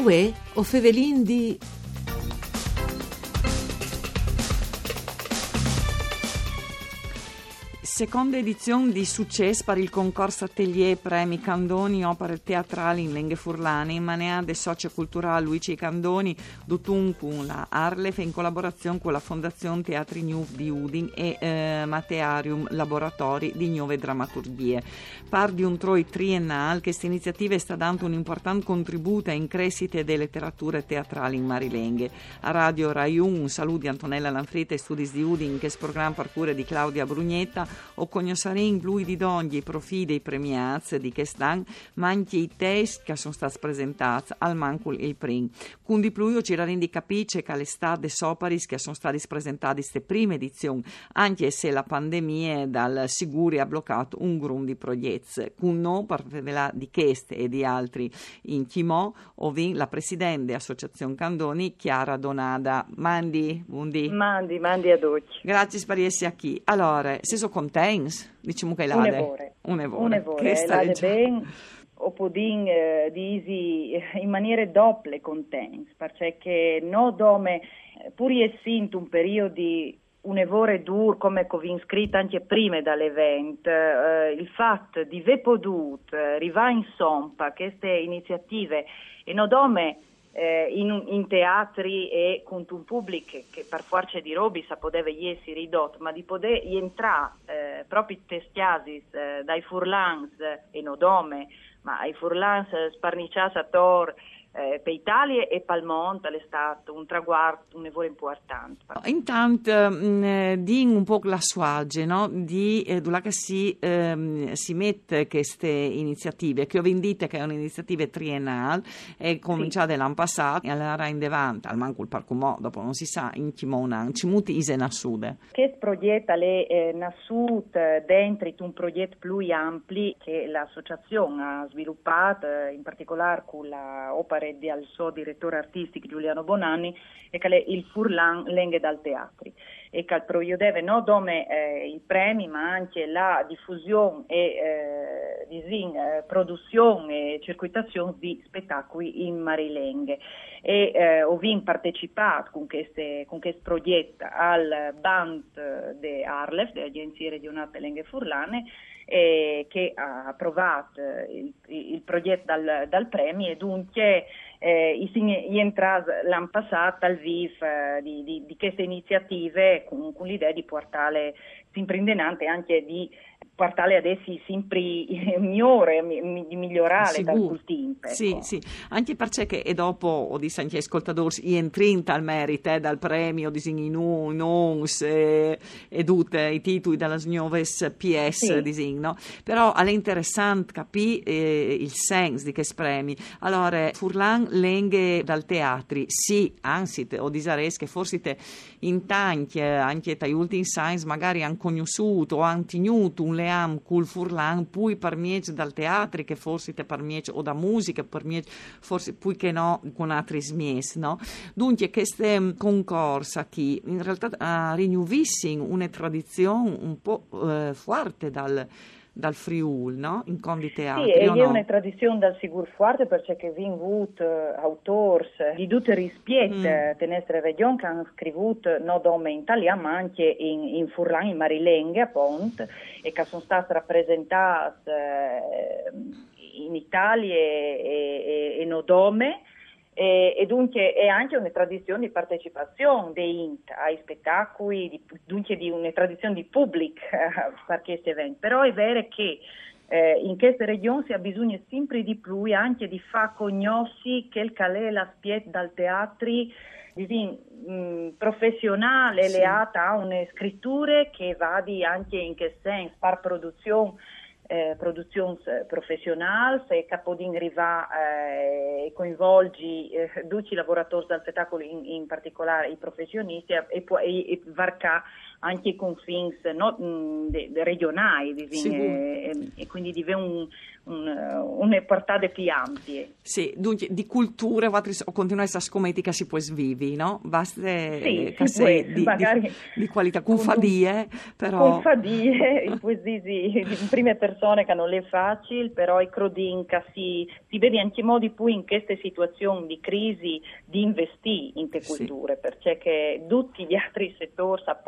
Uè, o Fevelin di... Seconda edizione di successo per il concorso Atelier Premi Candoni Opere Teatrali in Lenghe Furlane Manea de Socioculturale Luigi Candoni Dutun con la Arlef in collaborazione con la Fondazione Teatri New di Udin e eh, Matearium Laboratori di Nuove Drammaturgie. Par di un troi triennale, questa iniziativa sta dando un importante contributo in crescita delle letterature teatrali in Marilenghe. A Radio Rai 1 un saluto di Antonella Lanfrita e Studi di Udin che è programma per di Claudia Brugnetta o cognosceremo lui di dogni i profili dei premiati di quest'anno, ma anche i test che sono stati presentati al Mancul il Prim. Con di più ci rendi capisce che l'estate soparis che sono stati presentati queste prime edizioni, anche se la pandemia dal sicuri ha bloccato un gruppo di progetti. Con noi, per parlare di queste e di altri in Chimò, ovin la presidente dell'Associazione Candoni, Chiara Donada. Mandi, buondì. Mandi, mandi ad oggi. Grazie per essere qui. Allora, se sono contenta tens, diciamo che l'ade. Un'evore. Un'evore. Un'evore. Che L'ade ben, o podin eh, disi in maniera doppia contens, perché no dome, pur essendo un periodo un'evore dur come covin scritto anche prima dall'evento, eh, il fatto di ve potuto eh, arrivare in sompa queste iniziative e no dome eh, in, in, teatri e con un pubblico che per forza di robi sa poteva essere ridotto, ma di poter entrare eh, proprio testiasis eh, dai furlans e nodome, ma ai furlans sparniciati a Tor, eh, per Italia e mondo è stato un traguardo, un lavoro importante. Intanto, mh, eh, di un po' la suage, no? di eh, che si, ehm, si mette queste iniziative, che ho vendite che è un'iniziativa triennale, è cominciata sì. l'anno passato, e allora in davanti, al manco il parco mo, dopo non si sa, in Chimona, ci muti ise nassude. Questo progetto è eh, nascuto dentro un progetto più ampio che l'associazione ha sviluppato, eh, in particolare con la opera Pareddi al suo direttore artistico Giuliano Bonanni e che è il Furlan Lenghe dal Teatri e che proiudeve non solo eh, i premi ma anche la diffusione e eh, disin, eh, produzione e circuitazione di spettacoli in Marilenghe. E eh, ho partecipato con questo progetto al band di Arlef, dell'Agenzia Regionale Lenghe Furlane eh, che ha approvato il, il progetto dal, dal, premio e dunque eh, rientra l'anno passato al VIF eh, di, di, di, queste iniziative con, con l'idea di portare sempre in denante anche di portare adesso sempre migliore, di migliorare dal cultimpe. Ecco. Sì, sì, anche perché che, e dopo ho detto anche ascoltatori, entrinta al merito eh, dal premio disegni nu, nons e, e tutti i titoli dalla nuoves PS sì. disegno, però è interessante capire eh, il senso di questi premi. Allora, Furlan lenghe dal teatri, sì, anzi, o disares che forse te in tanti, anche tra gli ultimi science magari hanno conosciuto hanno tenuto un leam col furlan, poi per dal teatro, che forse te per o da musica, per forse poi che no, con altri smies, no? Dunque, queste mm, concorsa qui, in realtà, ha rinnovissimo una tradizione un po' eh, forte dal dal Friul, no? In condi teatri, Sì, e no? è una tradizione dal Sigur forte perché vi avut uh, autori di tutte rispiette mm. tenestre regioni che hanno scritto non solo in italiano ma anche in, in furlan, in marilenghe appunto e che sono state rappresentate uh, in Italia e, e, e Nodome e, e, dunque è anche una tradizione di partecipazione dei INT ai spettacoli, di, dunque di una tradizione di pubblico per questi eventi. Però è vero che eh, in queste regioni si ha bisogno sempre di più anche di far conoscere quel che è l'aspetto dal teatro professionale sì. legata a una scrittura che va anche in che senso, far produzione eh, produzioni professionali, se Capodin riva eh, e coinvolgi eh, duci lavoratori del spettacolo, in, in, particolare i professionisti, e, e, e varca anche con fins no, de, de regionali, sì. e, e, quindi diventa un, un, une portate più ampie. Sì, dunque di culture o continuare a scommetti che si può svivi, no? Basta sì, che sei di, di, di, qualità, con fadie, però... Con fadie, poesie in prime persone che non è facile, però i crodin che si, si vede anche modi poi in queste situazioni di crisi di investire in te culture, sì. perché tutti gli altri settori possono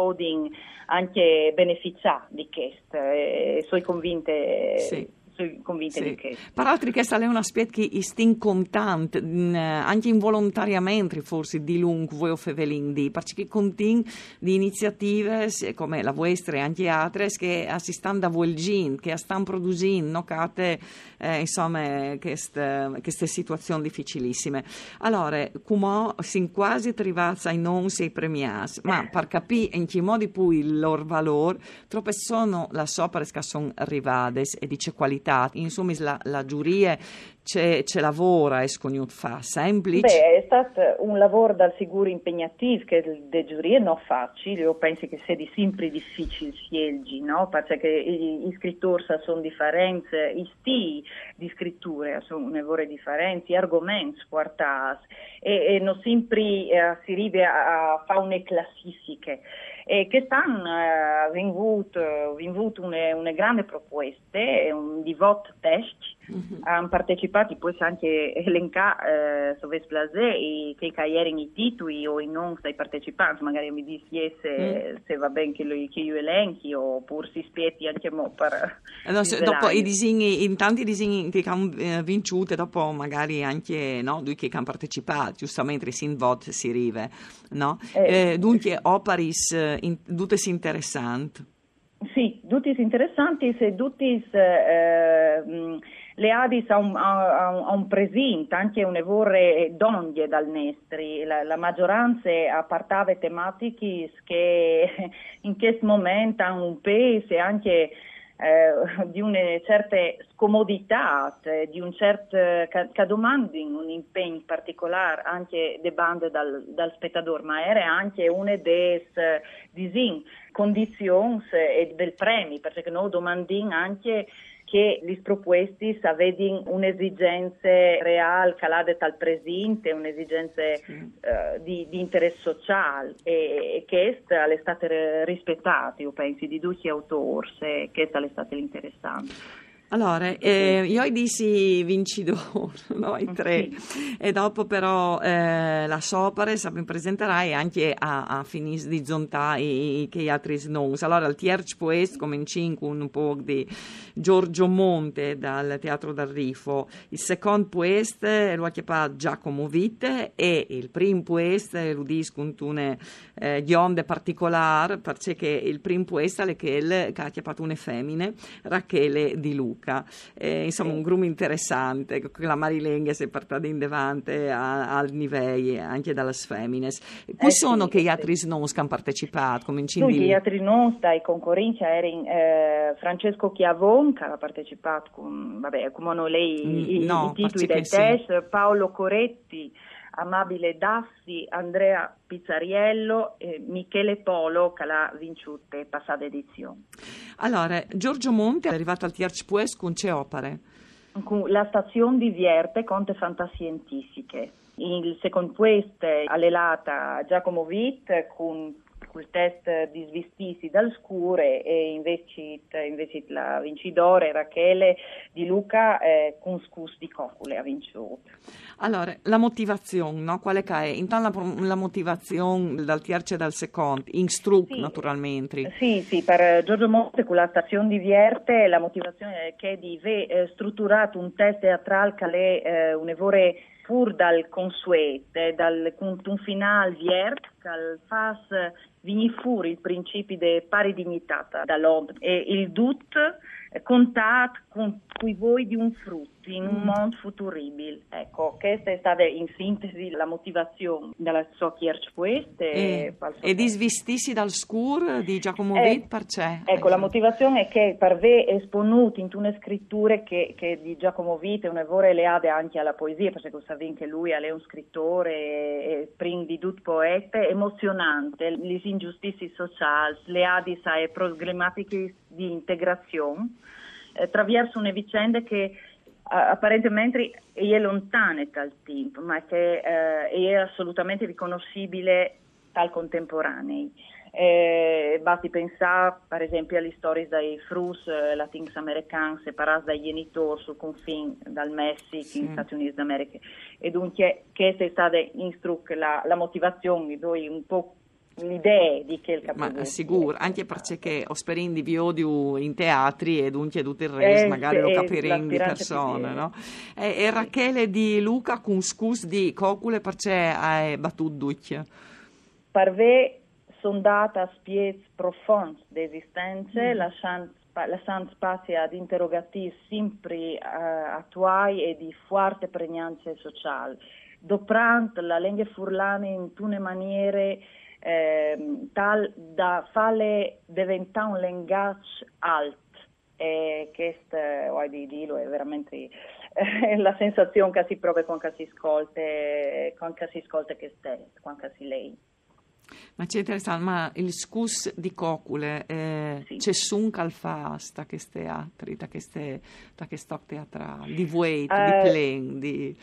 anche beneficiare di questo e sono convinta sì convinta sì. di che. Peraltro questa è un aspetto che è contant, anche involontariamente forse di lungo voi fevelin di, perché contin di iniziative come la vostra e anche altre che assistanno a voi che stanno producendo, no, cate, eh, insomma, queste, queste situazioni difficilissime. Allora, come si quasi arrivati ai non sei premiati, ma per capire in che modo poi il loro valore, troppe sono le opere che sono arrivate e dice qualità risultati. Insomma, la, la giuria ce, lavora e scognut fa semplice? Beh, è stato un lavoro dal sicuro impegnativo che le giurie non facili, io penso che sia di sempre difficile scegliere, no? Perché i, i scrittori sono differenti, i stili di scrittura sono differenti, gli argomenti portati e, e non sempre eh, si arriva a, a fare una classifica. E quest'anno ha eh, vinto, vinto una, una grande proposta, un divot test, mm-hmm. hanno partecipato poi anche elencati eh, Soves Blasé e che ieri i titoli o i non dei partecipanti, magari mi dici se, mm. se va bene che, lo, che io elenchi oppure si spieti anche mo per allora, se, dopo i disegni, in tanti disegni che hanno eh, vinto, dopo magari anche no, lui che hanno partecipato, giustamente in voto si rive, no? Eh, eh, dunque operis eh, in, tutte interessanti. Sì, tutti interessanti e tutti eh, le Adis ha un, ha, un presente, anche un evore donne dal Nestri, la, la maggioranza appartava tematiche che in questo momento hanno un peso e anche eh, di una certa scomodità, di un certo che domandi un impegno particolare anche de bande dal, dal spettatore, ma era anche una delle condizioni e del premi, perché noi domandiamo anche che gli proposti avevano un'esigenza reale, calate al presente, un'esigenza sì. uh, di, di, interesse sociale e, e questa è stata rispettata, io penso, di tutti gli autori, e questa è stata l'interessante. Allora, eh, io dissi vincitore, no? i tre, e dopo però eh, la sopra mi presenterai anche a, a finis di zonta e che altri non. Allora, il terzo poest cominci con un po' di Giorgio Monte dal Teatro dal Rifo, il secondo poest lo ha chiamato Giacomo Vitte e il primo poest lo dico con una eh, gionde particolare perché il primo poest è che ha chiamato una femmine, Rachele Di Luca. Luca, eh, insomma un gruppo interessante, la Marilenghe si è portata in devante al livello anche dalle femmine. Qui eh, sono sì, che gli altri sì. non hanno partecipato? Cominciando sì, gli altri non, dai concorrenza erano eh, Francesco Chiavon che ha partecipato con, vabbè, come non lei, mm, i, no, i titoli del test, Paolo Coretti, Amabile Dassi, Andrea Pizzariello e Michele Polo che l'ha vinciuta passata edizione. Allora, Giorgio Monte è arrivato al Tierch Pues con ce opere? La stazione di Vierte conte fantascientifiche. Il secondo puesto all'elata Giacomo Witt con quel test di svistisi dal scure e invece, invece la vincitore Rachele di Luca eh, con scus di Cocule ha vinto. Allora, la motivazione, no? quale è? Intanto la, la motivazione dal terzo e dal secondo, in struc sì, naturalmente. Sì, sì, per Giorgio Monte con la stazione di Vierte la motivazione è che di aver eh, strutturato un test teatrale che è eh, un'evore pur dal consuete, dal un final viert, che fa vini fuori il principio di pari dignità dall'uomo e il dut contatto con cui voi di un frutto in un mm. mondo futuribile. Ecco, questa è stata in sintesi la motivazione della sua Kirchpoeste. E, e disvestisi dal scur di Giacomo eh, Witt, perché? Ecco, la motivazione è che per ve esponuti in una scrittura che, che di Giacomo Witt è un'evore leade anche alla poesia, perché sapete che lui è un scrittore e, e di tutto poeta, emozionante, le ingiustizie sociali, le adis e problematiche di integrazione eh, attraverso una vicenda che apparentemente è lontana dal tempo, ma che eh, è assolutamente riconoscibile dal contemporaneo. Eh, basti pensare per esempio alle storie dei frus eh, latins americani separati dai genitori sul confine dal Messico sì. in Stati Uniti d'America e dunque questa è stata la, la motivazione di un po' l'idea di che il capoluogo. Ma sicuro, anche perché ho di odio in teatri e dunque tutto il resto, eh, magari lo capiremo di persona, no? E, e Rachele di Luca con scus di Cocule perché hai battuto duccia? Per me sono data spiez profonds d'esistenza, mm. lasciando lasciando spazio ad interrogativi sempre uh, attuali e di forte pregnanza sociale. Doprant la lingua furlana in tutte maniere eh, tal da farle diventare un linguaggio alto e questo ho di dirlo è veramente eh, la sensazione che si prova quando si ascolta quando si ascolta che stesso quando si lei. Ma c'è interessante, ma il scus di Cocule, eh, sì. c'è sun calfa sta che teatri, da che stock teatrali, di Vuet, uh, di Plen, di...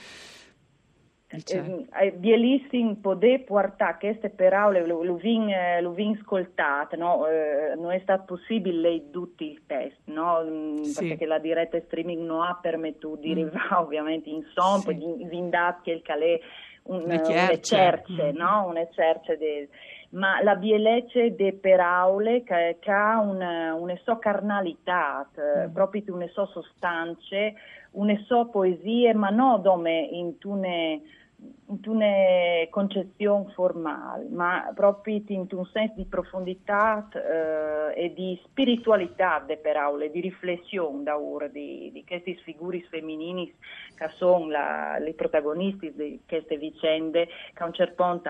Eh, bellissimo poter portare queste parole, lo, lo vin, lo vin ascoltate, no? eh, non è stato possibile leggere tutti i test, no? Mm, sì. perché la diretta streaming non ha permesso di arrivare mm. ovviamente in son, sì. di vindare quel calè un, un'ecerce, mm. no? un'ecerce de, ma la bielecce de peraule che, che ha una, una so carnalità, mm. proprio una so sostanze, una so poesie, ma non come in tune una concezione formale, ma proprio in un senso di profondità eh, e di spiritualità de per aule, di riflessione da ora di, di queste figure femminili che sono le protagonisti di queste vicende che a un certo punto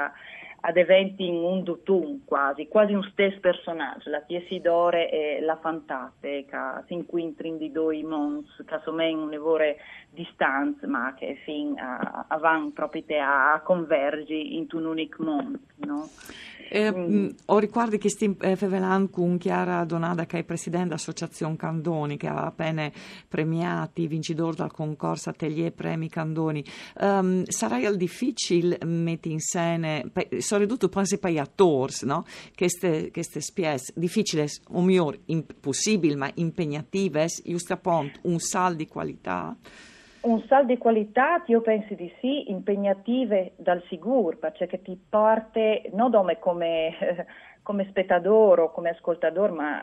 ad eventi in un dutun quasi, quasi un stesso personaggio, la Tiesidore e la Fantate, che si incontrano di due mons, che sono in un'evore distanza, ma che fin a, a van proprio a, a convergi in un unico mondo, no? Eh, mm. Ho ricordi che stiamo eh, fevelan con Chiara Donada, che è presidente dell'Associazione Candoni, che ha appena premiati vincitori dal concorso Atelier Premi Candoni. Um, sarà difficile mettere in scena, sono ridotto penso per attori, no? Queste, queste spies difficili, o meglio, impossibili, ma impegnative, giusto appunto un sal di qualità. Un sal di qualità, io penso di sì, impegnative dal sicuro, perché ti parte non come, come spettatore come ascoltatore, ma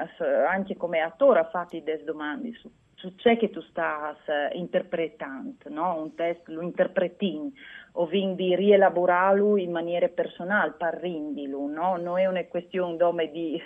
anche come attore a fatti delle domande su, su ciò che tu stai interpretando, no? un testo lo interpreti o quindi rielaborarlo in maniera personale, parrindilo, no? non è una questione di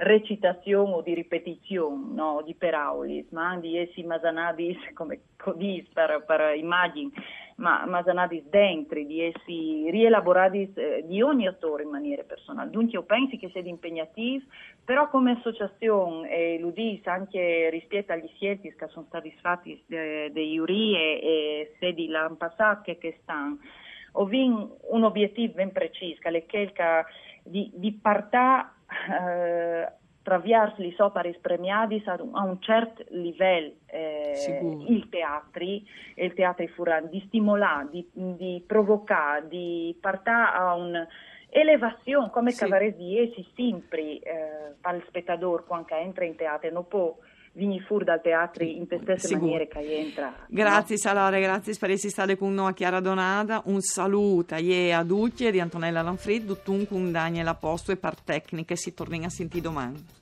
recitazione o di ripetizione, no? di parole, ma di essi masanadis come codis per, per immagini, ma masanadis dentro, di essi rielaborati eh, di ogni attore in maniera personale. Dunque io penso che sia impegnativo, però come associazione, e lo dico anche rispetto agli scelti che sono stati fatti eh, dei Iuri e, e sedi l'anno passato che stanno, ho un obiettivo ben preciso, che è di, di partire eh, attraverso gli opere premiati a un certo livello eh, il teatri e il teatro furan di stimolare, di, di provocare, di partire a un elevazione come sì. cavaresi essi sempre eh, per il spettatore quando entra in teatro non può vini fur dal teatro in te stesse Sigur. maniere che entra. Grazie no? Salore, grazie per essere stati con noi a Chiara Donada. Un saluto a a Ducci di Antonella Lanfrid, tutto un con Daniela Posto e par tecniche si torna a sentire domani.